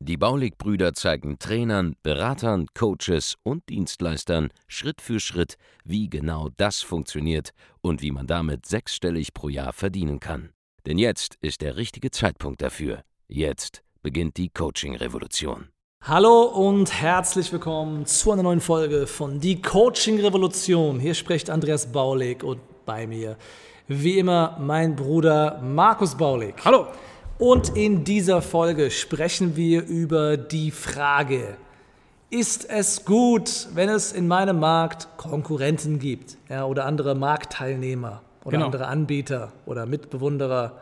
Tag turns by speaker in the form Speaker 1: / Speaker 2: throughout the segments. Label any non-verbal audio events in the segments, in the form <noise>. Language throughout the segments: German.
Speaker 1: Die Baulig-Brüder zeigen Trainern, Beratern, Coaches und Dienstleistern Schritt für Schritt, wie genau das funktioniert und wie man damit sechsstellig pro Jahr verdienen kann. Denn jetzt ist der richtige Zeitpunkt dafür. Jetzt beginnt die Coaching-Revolution.
Speaker 2: Hallo und herzlich willkommen zu einer neuen Folge von Die Coaching Revolution. Hier spricht Andreas Baulig und bei mir, wie immer, mein Bruder Markus Baulig.
Speaker 3: Hallo.
Speaker 2: Und in dieser Folge sprechen wir über die Frage, ist es gut, wenn es in meinem Markt Konkurrenten gibt ja, oder andere Marktteilnehmer oder genau. andere Anbieter oder Mitbewunderer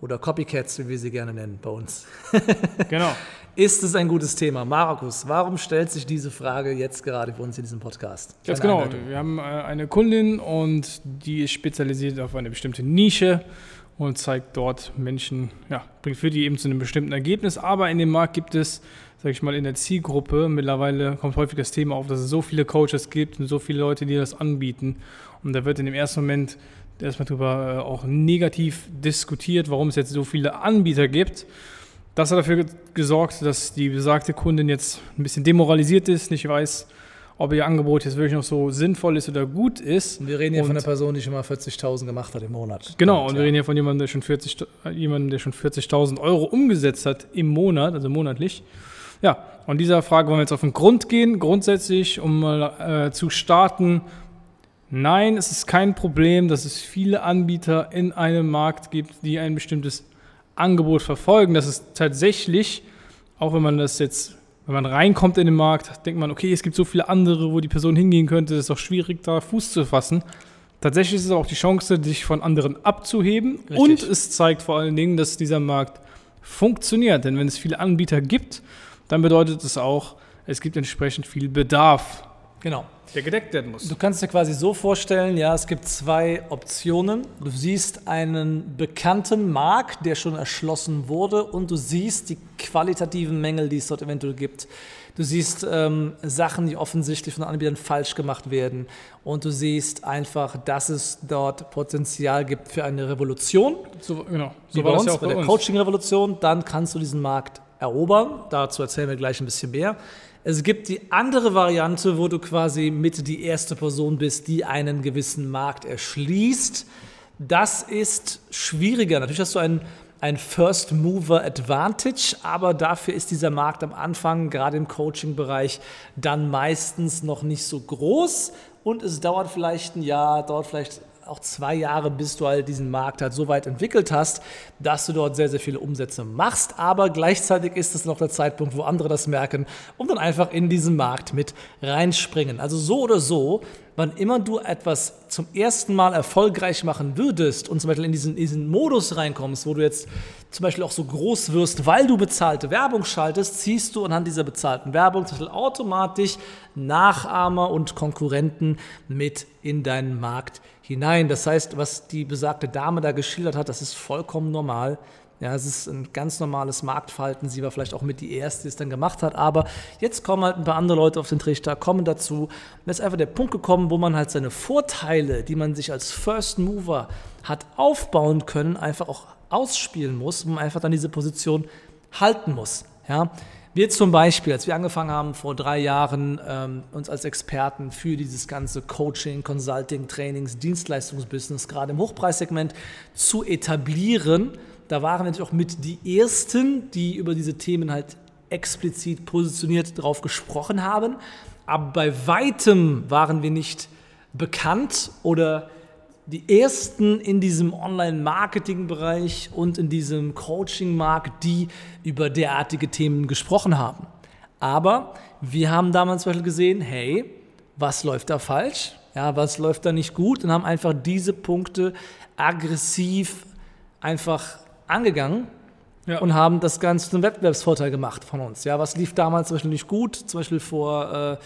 Speaker 2: oder Copycats, wie wir sie gerne nennen bei uns? <laughs>
Speaker 3: genau.
Speaker 2: Ist es ein gutes Thema? Markus, warum stellt sich diese Frage jetzt gerade für uns in diesem Podcast?
Speaker 3: Ganz genau. Einleitung. Wir haben äh, eine Kundin und die ist spezialisiert auf eine bestimmte Nische und zeigt dort Menschen, ja, bringt für die eben zu einem bestimmten Ergebnis. Aber in dem Markt gibt es, sage ich mal, in der Zielgruppe mittlerweile kommt häufig das Thema auf, dass es so viele Coaches gibt und so viele Leute, die das anbieten. Und da wird in dem ersten Moment erstmal darüber äh, auch negativ diskutiert, warum es jetzt so viele Anbieter gibt. Das hat dafür gesorgt, dass die besagte Kundin jetzt ein bisschen demoralisiert ist, nicht weiß, ob ihr Angebot jetzt wirklich noch so sinnvoll ist oder gut ist.
Speaker 2: Und wir reden hier und von einer Person, die schon mal 40.000 gemacht hat im Monat.
Speaker 3: Genau, und, und wir reden hier von jemandem, der schon 40.000 jemandem, der schon 40.000 Euro umgesetzt hat im Monat, also monatlich. Ja, und dieser Frage wollen wir jetzt auf den Grund gehen. Grundsätzlich, um mal äh, zu starten, nein, es ist kein Problem, dass es viele Anbieter in einem Markt gibt, die ein bestimmtes Angebot verfolgen. Das ist tatsächlich, auch wenn man das jetzt, wenn man reinkommt in den Markt, denkt man, okay, es gibt so viele andere, wo die Person hingehen könnte, es ist auch schwierig, da Fuß zu fassen. Tatsächlich ist es auch die Chance, dich von anderen abzuheben. Richtig. Und es zeigt vor allen Dingen, dass dieser Markt funktioniert. Denn wenn es viele Anbieter gibt, dann bedeutet es auch, es gibt entsprechend viel Bedarf.
Speaker 2: Genau
Speaker 3: der gedeckt werden muss.
Speaker 2: Du kannst dir quasi so vorstellen, ja, es gibt zwei Optionen. Du siehst einen bekannten Markt, der schon erschlossen wurde und du siehst die qualitativen Mängel, die es dort eventuell gibt. Du siehst ähm, Sachen, die offensichtlich von Anbietern falsch gemacht werden und du siehst einfach, dass es dort Potenzial gibt für eine Revolution.
Speaker 3: So, genau.
Speaker 2: So wie bei uns, ja bei, bei der Coaching-Revolution. Dann kannst du diesen Markt erobern. Dazu erzählen wir gleich ein bisschen mehr. Es gibt die andere Variante, wo du quasi mit die erste Person bist, die einen gewissen Markt erschließt. Das ist schwieriger. Natürlich hast du einen, ein First Mover Advantage, aber dafür ist dieser Markt am Anfang, gerade im Coaching-Bereich, dann meistens noch nicht so groß und es dauert vielleicht ein Jahr, dauert vielleicht auch zwei Jahre, bis du halt diesen Markt halt so weit entwickelt hast, dass du dort sehr, sehr viele Umsätze machst. Aber gleichzeitig ist es noch der Zeitpunkt, wo andere das merken und dann einfach in diesen Markt mit reinspringen. Also so oder so wann immer du etwas zum ersten Mal erfolgreich machen würdest und zum Beispiel in diesen, diesen Modus reinkommst, wo du jetzt zum Beispiel auch so groß wirst, weil du bezahlte Werbung schaltest, ziehst du anhand dieser bezahlten Werbung zum Beispiel automatisch Nachahmer und Konkurrenten mit in deinen Markt hinein. Das heißt, was die besagte Dame da geschildert hat, das ist vollkommen normal. Ja, es ist ein ganz normales Marktverhalten. Sie war vielleicht auch mit die Erste, die es dann gemacht hat. Aber jetzt kommen halt ein paar andere Leute auf den Trichter, kommen dazu. Und da ist einfach der Punkt gekommen, wo man halt seine Vorteile, die man sich als First Mover hat aufbauen können, einfach auch ausspielen muss, wo man einfach dann diese Position halten muss. Ja, wir zum Beispiel, als wir angefangen haben vor drei Jahren, ähm, uns als Experten für dieses ganze Coaching, Consulting, Trainings, Dienstleistungsbusiness gerade im Hochpreissegment zu etablieren, da waren wir natürlich auch mit die Ersten, die über diese Themen halt explizit positioniert drauf gesprochen haben. Aber bei weitem waren wir nicht bekannt oder die Ersten in diesem Online-Marketing-Bereich und in diesem Coaching-Markt, die über derartige Themen gesprochen haben. Aber wir haben damals zum Beispiel gesehen, hey, was läuft da falsch? Ja, was läuft da nicht gut? Und haben einfach diese Punkte aggressiv einfach angegangen ja. und haben das Ganze zum Wettbewerbsvorteil gemacht von uns. Ja, was lief damals zum Beispiel nicht gut? Zum Beispiel vor äh,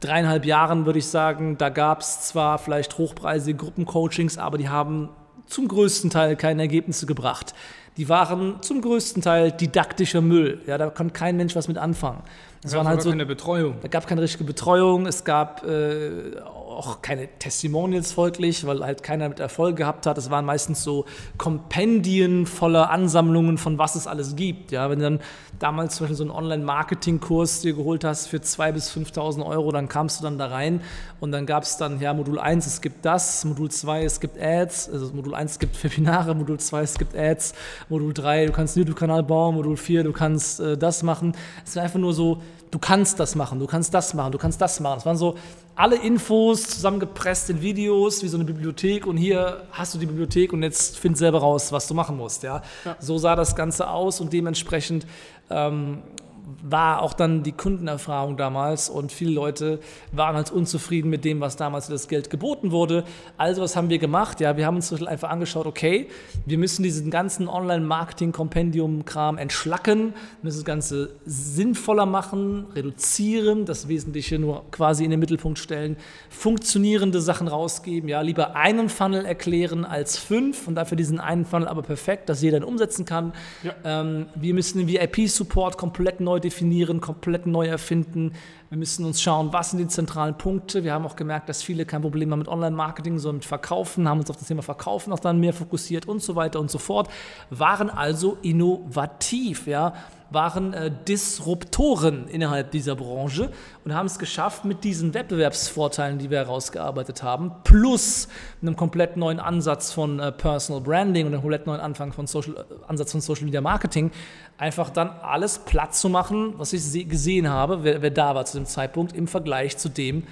Speaker 2: dreieinhalb Jahren, würde ich sagen, da gab es zwar vielleicht hochpreisige Gruppencoachings, aber die haben zum größten Teil keine Ergebnisse gebracht. Die waren zum größten Teil didaktischer Müll. Ja, da konnte kein Mensch was mit anfangen.
Speaker 3: Es waren halt so keine Betreuung.
Speaker 2: Da gab keine richtige Betreuung. Es gab äh, auch keine Testimonials folglich, weil halt keiner mit Erfolg gehabt hat. Es waren meistens so Kompendien voller Ansammlungen von was es alles gibt. Ja, wenn du dann damals zum Beispiel so einen Online-Marketing-Kurs dir geholt hast für 2.000 bis 5.000 Euro, dann kamst du dann da rein und dann gab es dann, ja, Modul 1, es gibt das, Modul 2, es gibt Ads, also Modul 1, es gibt Webinare, Modul 2, es gibt Ads, Modul 3, du kannst einen YouTube-Kanal bauen, Modul 4, du kannst äh, das machen. Es ist einfach nur so, du kannst das machen, du kannst das machen, du kannst das machen. Es waren so alle Infos zusammengepresst in Videos, wie so eine Bibliothek und hier hast du die Bibliothek und jetzt find selber raus, was du machen musst. Ja? ja. So sah das Ganze aus und dementsprechend ähm, war auch dann die Kundenerfahrung damals und viele Leute waren halt unzufrieden mit dem, was damals für das Geld geboten wurde. Also was haben wir gemacht? Ja, wir haben uns einfach angeschaut, okay, wir müssen diesen ganzen Online-Marketing-Kompendium-Kram entschlacken, müssen das Ganze sinnvoller machen, reduzieren, das Wesentliche nur quasi in den Mittelpunkt stellen, funktionierende Sachen rausgeben, ja, lieber einen Funnel erklären als fünf und dafür diesen einen Funnel aber perfekt, dass jeder ihn umsetzen kann. Ja. Ähm, wir müssen den VIP-Support komplett neu definieren, komplett neu erfinden. Wir müssen uns schauen, was sind die zentralen Punkte. Wir haben auch gemerkt, dass viele kein Problem haben mit Online-Marketing, sondern mit Verkaufen, haben uns auf das Thema Verkaufen auch dann mehr fokussiert und so weiter und so fort. Waren also innovativ, ja waren äh, Disruptoren innerhalb dieser Branche und haben es geschafft, mit diesen Wettbewerbsvorteilen, die wir herausgearbeitet haben, plus einem komplett neuen Ansatz von äh, Personal Branding und einem komplett neuen Anfang von Social, äh, Ansatz von Social Media Marketing, einfach dann alles platt zu machen, was ich gesehen habe, wer, wer da war zu dem Zeitpunkt, im Vergleich zu dem,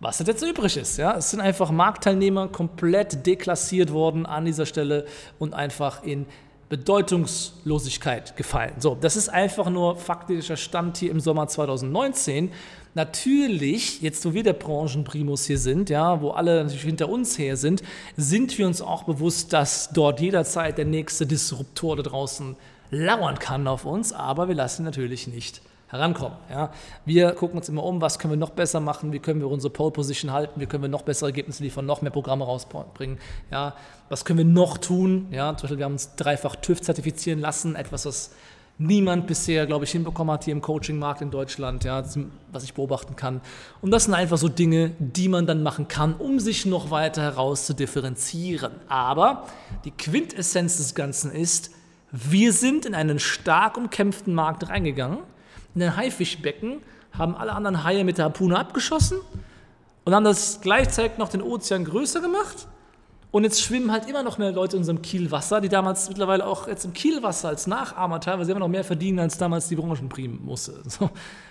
Speaker 2: was jetzt übrig ist. Ja? Es sind einfach Marktteilnehmer komplett deklassiert worden an dieser Stelle und einfach in Bedeutungslosigkeit gefallen. So, das ist einfach nur faktischer Stand hier im Sommer 2019. Natürlich, jetzt wo wir der Branchenprimus hier sind, ja, wo alle natürlich hinter uns her sind, sind wir uns auch bewusst, dass dort jederzeit der nächste Disruptor da draußen lauern kann auf uns, aber wir lassen natürlich nicht herankommen. Ja. Wir gucken uns immer um, was können wir noch besser machen, wie können wir unsere Pole Position halten, wie können wir noch bessere Ergebnisse liefern, noch mehr Programme rausbringen. Ja. Was können wir noch tun? Ja. Zum Beispiel, wir haben uns dreifach TÜV zertifizieren lassen, etwas, was niemand bisher, glaube ich, hinbekommen hat hier im Coaching-Markt in Deutschland, ja, was ich beobachten kann. Und das sind einfach so Dinge, die man dann machen kann, um sich noch weiter heraus zu differenzieren. Aber die Quintessenz des Ganzen ist, wir sind in einen stark umkämpften Markt reingegangen in ein Haifischbecken, haben alle anderen Haie mit der Harpune abgeschossen und haben das gleichzeitig noch den Ozean größer gemacht. Und jetzt schwimmen halt immer noch mehr Leute in unserem Kielwasser, die damals mittlerweile auch jetzt im Kielwasser als Nachahmer teilweise immer noch mehr verdienen, als damals die Branchenprimusse. <laughs> So.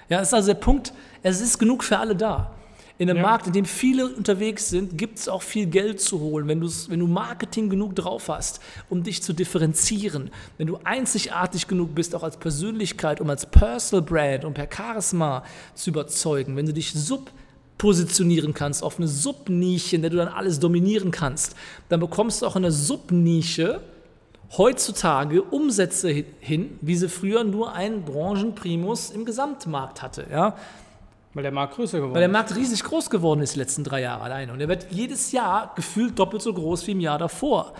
Speaker 2: Ja, ist also der Punkt, es ist genug für alle da in einem ja. Markt, in dem viele unterwegs sind, gibt es auch viel Geld zu holen, wenn, wenn du Marketing genug drauf hast, um dich zu differenzieren, wenn du einzigartig genug bist, auch als Persönlichkeit, um als Personal Brand und per Charisma zu überzeugen, wenn du dich sub positionieren kannst auf eine Subnische, in der du dann alles dominieren kannst, dann bekommst du auch in der Subnische heutzutage Umsätze hin, wie sie früher nur ein Branchenprimus im Gesamtmarkt hatte. Ja?
Speaker 3: Weil der Markt größer geworden ist.
Speaker 2: Weil der Markt riesig groß geworden ist die letzten drei Jahre alleine. Und er wird jedes Jahr gefühlt doppelt so groß wie im Jahr davor.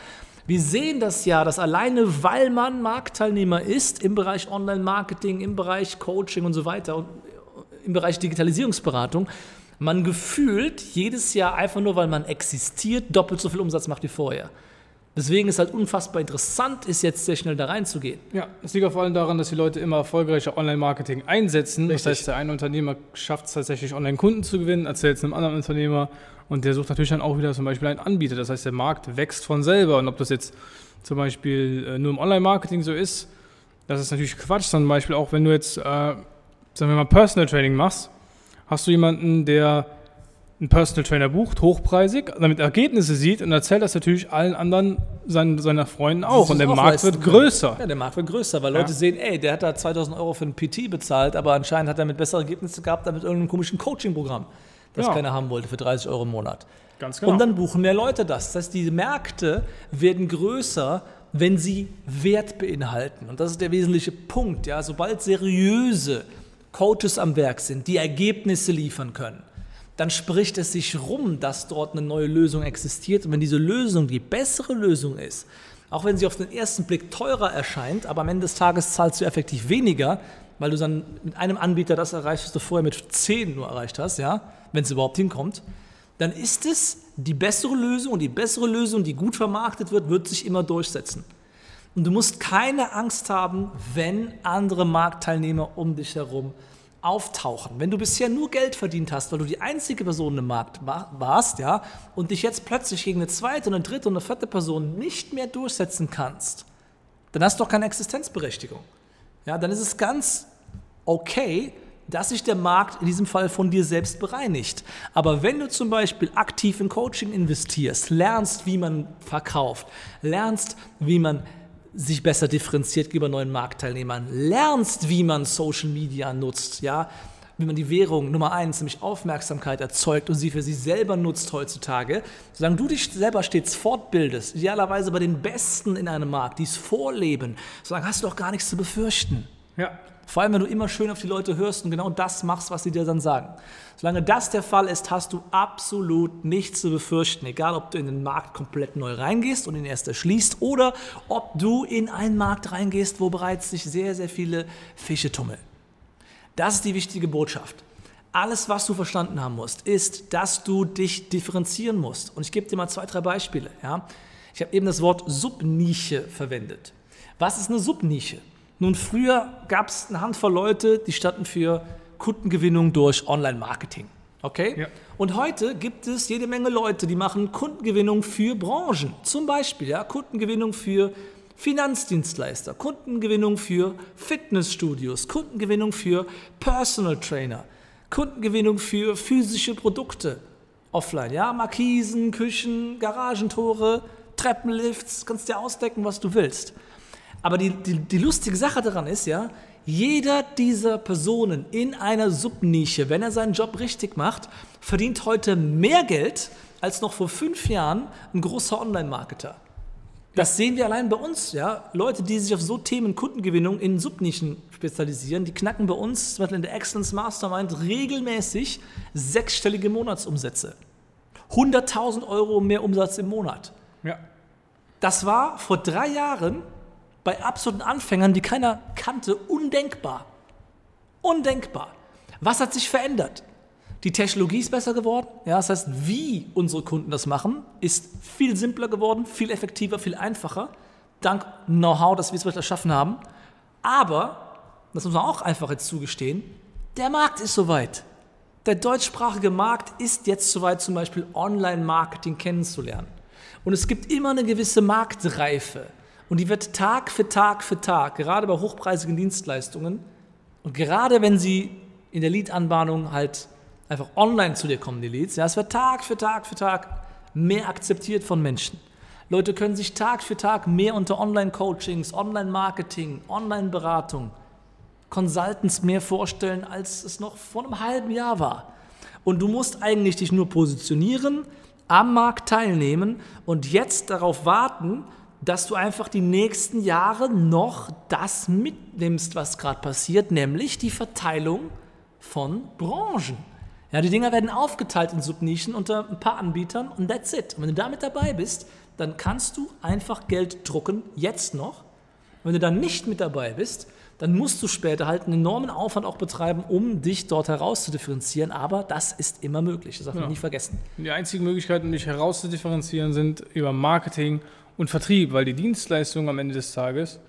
Speaker 2: Wir sehen das ja, dass alleine, weil man Marktteilnehmer ist im Bereich Online-Marketing, im Bereich Coaching und so weiter und im Bereich Digitalisierungsberatung, man gefühlt jedes Jahr einfach nur, weil man existiert, doppelt so viel Umsatz macht wie vorher. Deswegen ist halt unfassbar interessant, ist jetzt sehr schnell da reinzugehen.
Speaker 3: Ja, es liegt vor allem daran, dass die Leute immer erfolgreicher Online-Marketing einsetzen. Richtig. Das heißt, der eine Unternehmer schafft es tatsächlich, Online-Kunden zu gewinnen, erzählt es einem anderen Unternehmer und der sucht natürlich dann auch wieder zum Beispiel einen Anbieter. Das heißt, der Markt wächst von selber und ob das jetzt zum Beispiel äh, nur im Online-Marketing so ist, das ist natürlich Quatsch. Zum Beispiel auch, wenn du jetzt, äh, sagen wir mal, Personal Training machst, hast du jemanden, der einen Personal Trainer bucht, hochpreisig, damit Ergebnisse sieht und erzählt das natürlich allen anderen seinen, seiner Freunden auch. Und der Markt wird größer.
Speaker 2: Ja, der Markt wird größer, weil ja. Leute sehen, ey, der hat da 2000 Euro für einen PT bezahlt, aber anscheinend hat er mit besseren Ergebnissen gehabt, mit irgendeinem komischen Coaching-Programm, das ja. keiner haben wollte für 30 Euro im Monat. Ganz genau. Und dann buchen mehr Leute das. Das heißt, die Märkte werden größer, wenn sie Wert beinhalten. Und das ist der wesentliche Punkt. Ja? Sobald seriöse Coaches am Werk sind, die Ergebnisse liefern können, dann spricht es sich rum, dass dort eine neue Lösung existiert. Und wenn diese Lösung die bessere Lösung ist, auch wenn sie auf den ersten Blick teurer erscheint, aber am Ende des Tages zahlst du effektiv weniger, weil du dann mit einem Anbieter das erreichst, was du vorher mit 10 nur erreicht hast, ja, wenn es überhaupt hinkommt, dann ist es die bessere Lösung und die bessere Lösung, die gut vermarktet wird, wird sich immer durchsetzen. Und du musst keine Angst haben, wenn andere Marktteilnehmer um dich herum auftauchen. Wenn du bisher nur Geld verdient hast, weil du die einzige Person im Markt warst, ja, und dich jetzt plötzlich gegen eine zweite, eine dritte und eine vierte Person nicht mehr durchsetzen kannst, dann hast du doch keine Existenzberechtigung. Ja, dann ist es ganz okay, dass sich der Markt in diesem Fall von dir selbst bereinigt. Aber wenn du zum Beispiel aktiv in Coaching investierst, lernst, wie man verkauft, lernst, wie man sich besser differenziert gegenüber neuen Marktteilnehmern, lernst, wie man Social Media nutzt, ja, wie man die Währung Nummer eins, nämlich Aufmerksamkeit erzeugt und sie für sich selber nutzt heutzutage, solange du dich selber stets fortbildest, idealerweise bei den Besten in einem Markt, die es vorleben, solange hast du doch gar nichts zu befürchten.
Speaker 3: Ja.
Speaker 2: Vor allem, wenn du immer schön auf die Leute hörst und genau das machst, was sie dir dann sagen. Solange das der Fall ist, hast du absolut nichts zu befürchten. Egal, ob du in den Markt komplett neu reingehst und ihn erst erschließt oder ob du in einen Markt reingehst, wo bereits sich sehr, sehr viele Fische tummeln. Das ist die wichtige Botschaft. Alles, was du verstanden haben musst, ist, dass du dich differenzieren musst. Und ich gebe dir mal zwei, drei Beispiele. Ja? Ich habe eben das Wort Subnische verwendet. Was ist eine Subnische? Nun, früher gab es eine Handvoll Leute, die standen für Kundengewinnung durch Online-Marketing. Okay? Ja. Und heute gibt es jede Menge Leute, die machen Kundengewinnung für Branchen. Zum Beispiel ja, Kundengewinnung für Finanzdienstleister, Kundengewinnung für Fitnessstudios, Kundengewinnung für Personal Trainer, Kundengewinnung für physische Produkte offline. Ja, Markisen, Küchen, Garagentore, Treppenlifts, kannst dir ausdecken, was du willst. Aber die, die, die lustige Sache daran ist ja, jeder dieser Personen in einer Subnische, wenn er seinen Job richtig macht, verdient heute mehr Geld als noch vor fünf Jahren ein großer Online-Marketer. Das sehen wir allein bei uns, ja. Leute, die sich auf so Themen Kundengewinnung in Subnischen spezialisieren, die knacken bei uns, zum Beispiel in der Excellence Mastermind, regelmäßig sechsstellige Monatsumsätze. 100.000 Euro mehr Umsatz im Monat.
Speaker 3: Ja.
Speaker 2: Das war vor drei Jahren bei absoluten Anfängern, die keiner kannte, undenkbar. Undenkbar. Was hat sich verändert? Die Technologie ist besser geworden. Ja, das heißt, wie unsere Kunden das machen, ist viel simpler geworden, viel effektiver, viel einfacher. Dank Know-how, das wir es erschaffen haben. Aber, das muss man auch einfach jetzt zugestehen, der Markt ist soweit. Der deutschsprachige Markt ist jetzt soweit, zum Beispiel Online-Marketing kennenzulernen. Und es gibt immer eine gewisse Marktreife. Und die wird Tag für Tag für Tag, gerade bei hochpreisigen Dienstleistungen und gerade wenn sie in der Lead-Anbahnung halt einfach online zu dir kommen, die Leads, ja, es wird Tag für Tag für Tag mehr akzeptiert von Menschen. Leute können sich Tag für Tag mehr unter Online-Coachings, Online-Marketing, Online-Beratung, Consultants mehr vorstellen, als es noch vor einem halben Jahr war. Und du musst eigentlich dich nur positionieren, am Markt teilnehmen und jetzt darauf warten, dass du einfach die nächsten Jahre noch das mitnimmst, was gerade passiert, nämlich die Verteilung von Branchen. Ja, die Dinger werden aufgeteilt in Subnischen unter ein paar Anbietern und that's it. Und wenn du damit dabei bist, dann kannst du einfach Geld drucken, jetzt noch. wenn du dann nicht mit dabei bist, dann musst du später halt einen enormen Aufwand auch betreiben, um dich dort herauszudifferenzieren. Aber das ist immer möglich, das darf man ja. nicht vergessen.
Speaker 3: Die einzigen Möglichkeiten, dich herauszudifferenzieren, sind über Marketing und Vertrieb, weil die Dienstleistung am Ende des Tages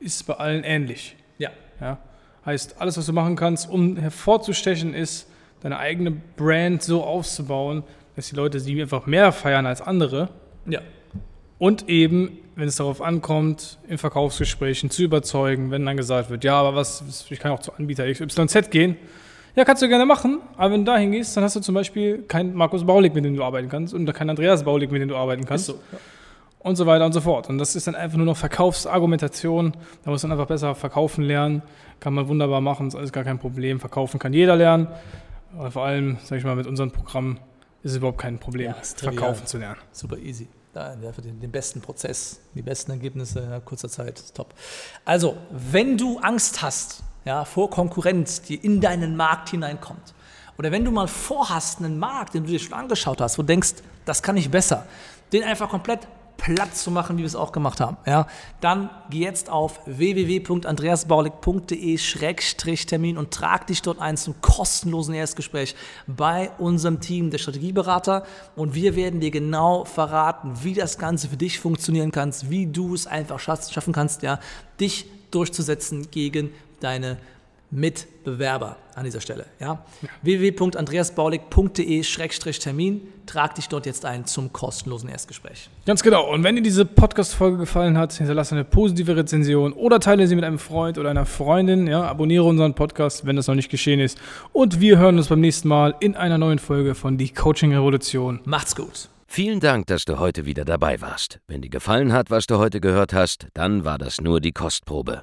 Speaker 3: ist bei allen ähnlich.
Speaker 2: Ja.
Speaker 3: ja. Heißt, alles, was du machen kannst, um hervorzustechen, ist, deine eigene Brand so aufzubauen, dass die Leute sie einfach mehr feiern als andere.
Speaker 2: Ja.
Speaker 3: Und eben, wenn es darauf ankommt, in Verkaufsgesprächen zu überzeugen, wenn dann gesagt wird, ja, aber was, ich kann auch zu Anbieter XYZ gehen. Ja, kannst du gerne machen, aber wenn du dahin gehst, dann hast du zum Beispiel keinen Markus Baulig, mit dem du arbeiten kannst, und keinen Andreas Baulig, mit dem du arbeiten kannst. Ist so, ja und so weiter und so fort. Und das ist dann einfach nur noch Verkaufsargumentation. Da muss man einfach besser verkaufen lernen. Kann man wunderbar machen, ist alles gar kein Problem. Verkaufen kann jeder lernen. Aber vor allem, sage ich mal, mit unserem Programm ist es überhaupt kein Problem, ja, verkaufen zu lernen.
Speaker 2: Super easy. Da, für den, den, besten Prozess, die besten Ergebnisse in kurzer Zeit. Top. Also, wenn du Angst hast ja, vor Konkurrenz, die in deinen Markt hineinkommt, Oder wenn du mal vorhast einen Markt, den du dir schon angeschaut hast, wo du denkst, das kann ich besser, den einfach komplett platt zu machen, wie wir es auch gemacht haben, ja, dann geh jetzt auf www.andreasbaulig.de-termin und trag dich dort ein zum kostenlosen Erstgespräch bei unserem Team der Strategieberater. Und wir werden dir genau verraten, wie das Ganze für dich funktionieren kann, wie du es einfach schaffen kannst, ja, dich durchzusetzen gegen deine Mitbewerber an dieser Stelle. Ja? ja. www.andreasbaulig.de-termin. Trag dich dort jetzt ein zum kostenlosen Erstgespräch.
Speaker 3: Ganz genau. Und wenn dir diese Podcast-Folge gefallen hat, hinterlasse eine positive Rezension oder teile sie mit einem Freund oder einer Freundin. Ja? Abonniere unseren Podcast, wenn das noch nicht geschehen ist. Und wir hören uns beim nächsten Mal in einer neuen Folge von Die Coaching Revolution.
Speaker 2: Macht's gut.
Speaker 1: Vielen Dank, dass du heute wieder dabei warst. Wenn dir gefallen hat, was du heute gehört hast, dann war das nur die Kostprobe.